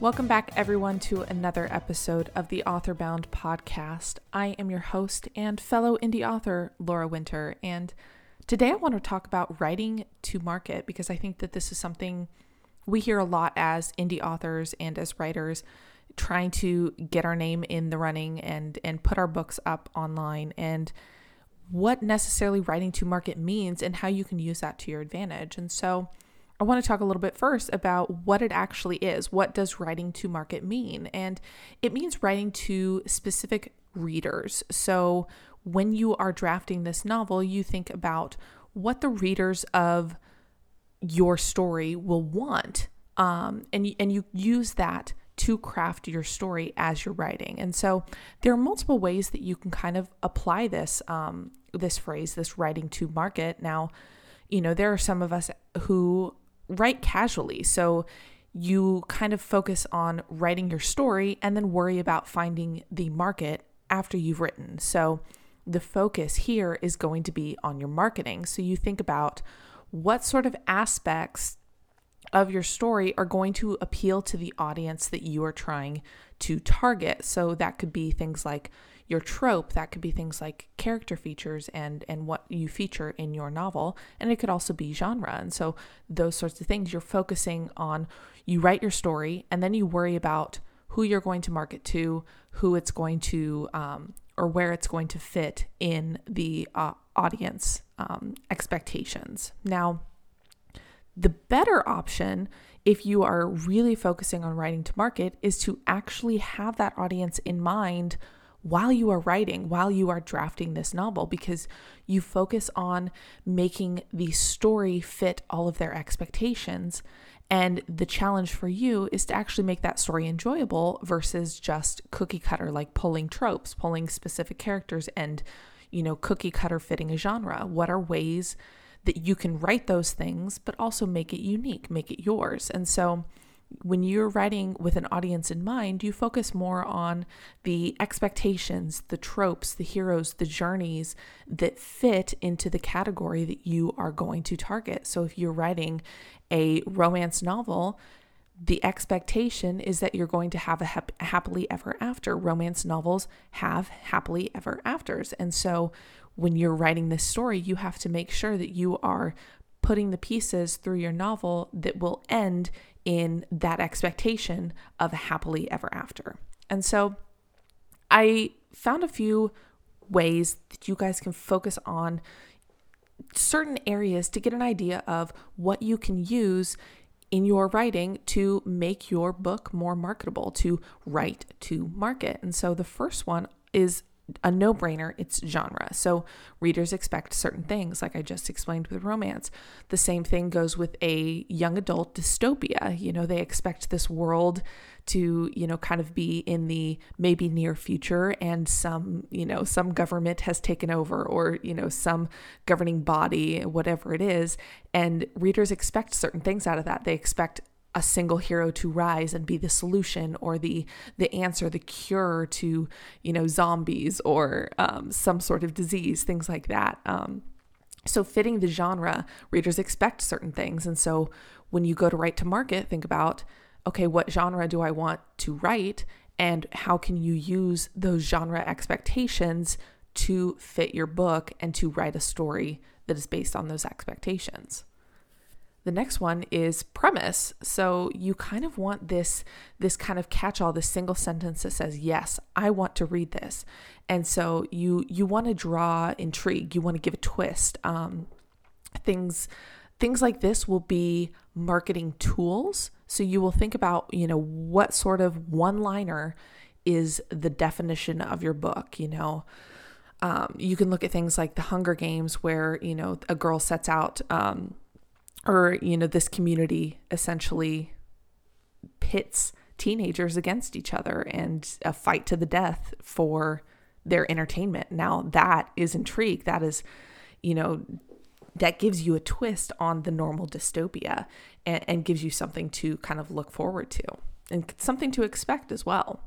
Welcome back, everyone, to another episode of the Authorbound podcast. I am your host and fellow indie author, Laura Winter, and today I want to talk about writing to market because I think that this is something we hear a lot as indie authors and as writers trying to get our name in the running and and put our books up online and what necessarily writing to market means and how you can use that to your advantage. And so I want to talk a little bit first about what it actually is. What does writing to market mean? And it means writing to specific readers. So when you are drafting this novel, you think about what the readers of your story will want. Um, and, and you use that to craft your story as you're writing. And so there are multiple ways that you can kind of apply this um, this phrase, this writing to market. Now, you know, there are some of us who write casually. So you kind of focus on writing your story and then worry about finding the market after you've written. So the focus here is going to be on your marketing. So you think about what sort of aspects of your story are going to appeal to the audience that you are trying to target. So that could be things like your trope that could be things like character features and and what you feature in your novel and it could also be genre. And so those sorts of things you're focusing on you write your story and then you worry about who you're going to market to who it's going to um, or where it's going to fit in the uh, audience um, expectations. Now the better option if you are really focusing on writing to market is to actually have that audience in mind while you are writing, while you are drafting this novel, because you focus on making the story fit all of their expectations. And the challenge for you is to actually make that story enjoyable versus just cookie cutter, like pulling tropes, pulling specific characters, and, you know, cookie cutter fitting a genre. What are ways that you can write those things, but also make it unique, make it yours? And so, when you're writing with an audience in mind, you focus more on the expectations, the tropes, the heroes, the journeys that fit into the category that you are going to target. So if you're writing a romance novel, the expectation is that you're going to have a hap- happily ever after. Romance novels have happily ever afters. And so when you're writing this story, you have to make sure that you are putting the pieces through your novel that will end in that expectation of a happily ever after. And so I found a few ways that you guys can focus on certain areas to get an idea of what you can use in your writing to make your book more marketable, to write to market. And so the first one is a no brainer, it's genre. So readers expect certain things, like I just explained with romance. The same thing goes with a young adult dystopia. You know, they expect this world to, you know, kind of be in the maybe near future and some, you know, some government has taken over or, you know, some governing body, whatever it is. And readers expect certain things out of that. They expect a single hero to rise and be the solution or the the answer the cure to you know zombies or um, some sort of disease things like that. Um, so fitting the genre readers expect certain things. And so when you go to write to market think about okay what genre do i want to write? And how can you use those genre expectations to fit your book and to write a story that is based on those expectations the next one is premise. So you kind of want this this kind of catch all, this single sentence that says, "Yes, I want to read this." And so you you want to draw intrigue. You want to give a twist. Um, things things like this will be marketing tools. So you will think about, you know, what sort of one-liner is the definition of your book, you know. Um, you can look at things like the Hunger Games, where you know a girl sets out um, or you know this community essentially pits teenagers against each other and a fight to the death for their entertainment. Now that is intrigue. That is you know that gives you a twist on the normal dystopia and, and gives you something to kind of look forward to and something to expect as well.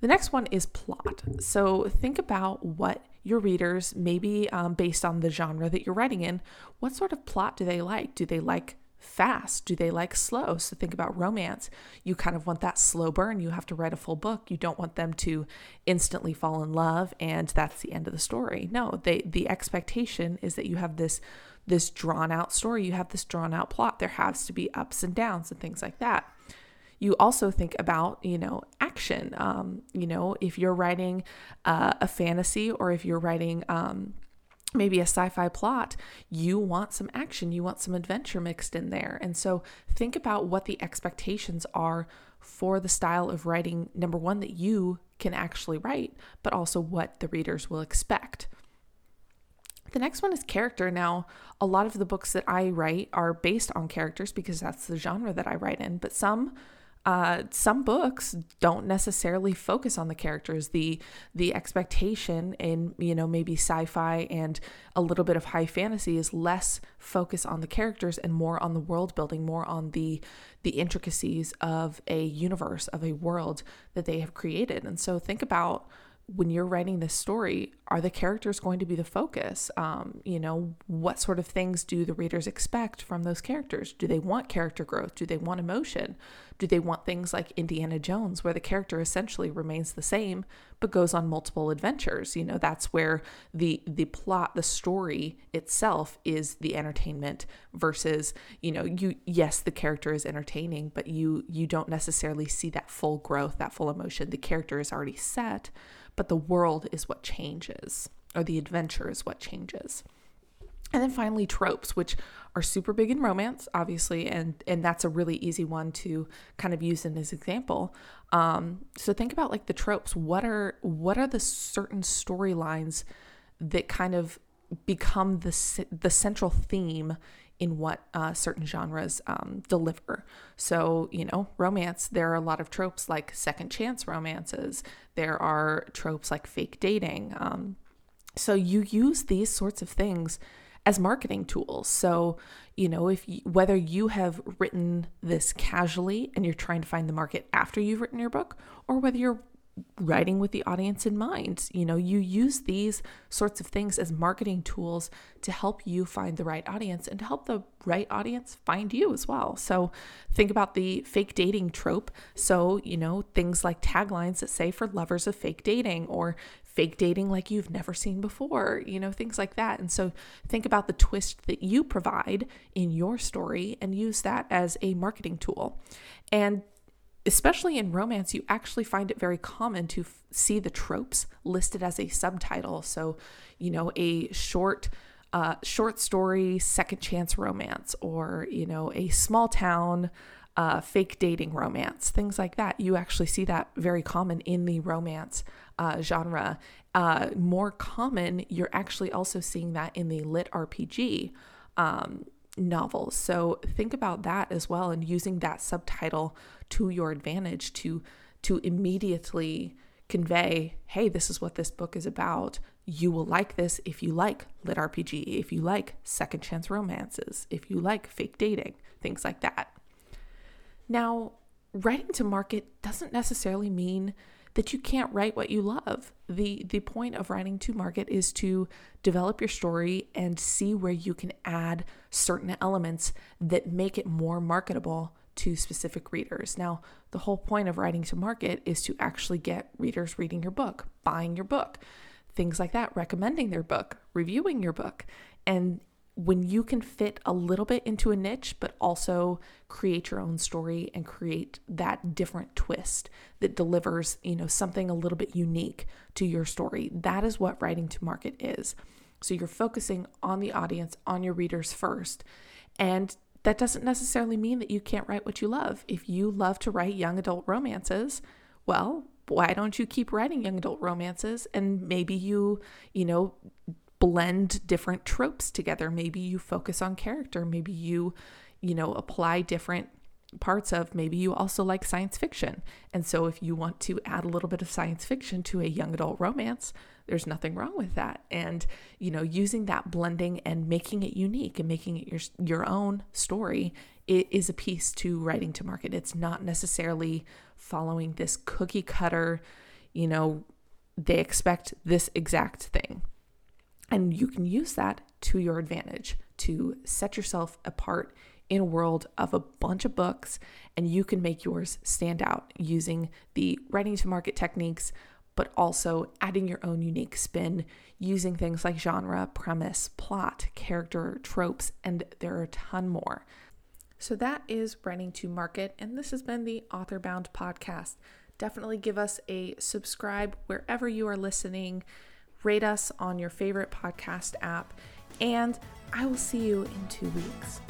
The next one is plot. So think about what your readers, maybe um, based on the genre that you're writing in, what sort of plot do they like? Do they like fast? Do they like slow? So think about romance. You kind of want that slow burn. You have to write a full book. You don't want them to instantly fall in love and that's the end of the story. No, they the expectation is that you have this this drawn out story. You have this drawn out plot. There has to be ups and downs and things like that you also think about, you know, action. Um, you know, if you're writing uh, a fantasy or if you're writing um, maybe a sci fi plot, you want some action, you want some adventure mixed in there. And so think about what the expectations are for the style of writing, number one, that you can actually write, but also what the readers will expect. The next one is character. Now, a lot of the books that I write are based on characters because that's the genre that I write in, but some uh, some books don't necessarily focus on the characters. The the expectation in you know maybe sci-fi and a little bit of high fantasy is less focus on the characters and more on the world building, more on the the intricacies of a universe of a world that they have created. And so think about when you're writing this story, are the characters going to be the focus? Um, you know, what sort of things do the readers expect from those characters? Do they want character growth? Do they want emotion? Do they want things like Indiana Jones, where the character essentially remains the same but goes on multiple adventures? You know, that's where the the plot, the story itself is the entertainment versus, you know, you yes, the character is entertaining, but you you don't necessarily see that full growth, that full emotion. The character is already set but the world is what changes, or the adventure is what changes. And then finally tropes, which are super big in romance, obviously, and and that's a really easy one to kind of use in this example. Um, so think about like the tropes. What are what are the certain storylines that kind of become the the central theme in what uh, certain genres um, deliver. So, you know, romance, there are a lot of tropes like second chance romances, there are tropes like fake dating. Um, so, you use these sorts of things as marketing tools. So, you know, if you, whether you have written this casually and you're trying to find the market after you've written your book, or whether you're writing with the audience in mind. You know, you use these sorts of things as marketing tools to help you find the right audience and to help the right audience find you as well. So think about the fake dating trope. So, you know, things like taglines that say for lovers of fake dating or fake dating like you've never seen before, you know, things like that. And so think about the twist that you provide in your story and use that as a marketing tool. And especially in romance, you actually find it very common to f- see the tropes listed as a subtitle. So, you know, a short, uh, short story, second chance romance, or you know, a small town, uh, fake dating romance, things like that. You actually see that very common in the romance uh, genre. Uh, more common, you're actually also seeing that in the lit RPG. Um, novels. So think about that as well and using that subtitle to your advantage to to immediately convey, hey, this is what this book is about. You will like this if you like lit RPG, if you like second chance romances, if you like fake dating, things like that. Now, writing to market doesn't necessarily mean that you can't write what you love. The the point of writing to market is to develop your story and see where you can add certain elements that make it more marketable to specific readers. Now, the whole point of writing to market is to actually get readers reading your book, buying your book, things like that, recommending their book, reviewing your book. And when you can fit a little bit into a niche, but also create your own story and create that different twist that delivers, you know, something a little bit unique to your story, that is what writing to market is. So you're focusing on the audience, on your readers first. And that doesn't necessarily mean that you can't write what you love. If you love to write young adult romances, well, why don't you keep writing young adult romances and maybe you, you know, blend different tropes together. Maybe you focus on character, maybe you, you know, apply different parts of maybe you also like science fiction. And so if you want to add a little bit of science fiction to a young adult romance, there's nothing wrong with that. And you know, using that blending and making it unique and making it your your own story it is a piece to writing to market. It's not necessarily following this cookie cutter, you know, they expect this exact thing. And you can use that to your advantage to set yourself apart in a world of a bunch of books, and you can make yours stand out using the writing to market techniques, but also adding your own unique spin using things like genre, premise, plot, character, tropes, and there are a ton more. So that is writing to market, and this has been the Authorbound podcast. Definitely give us a subscribe wherever you are listening, rate us on your favorite podcast app, and I will see you in two weeks.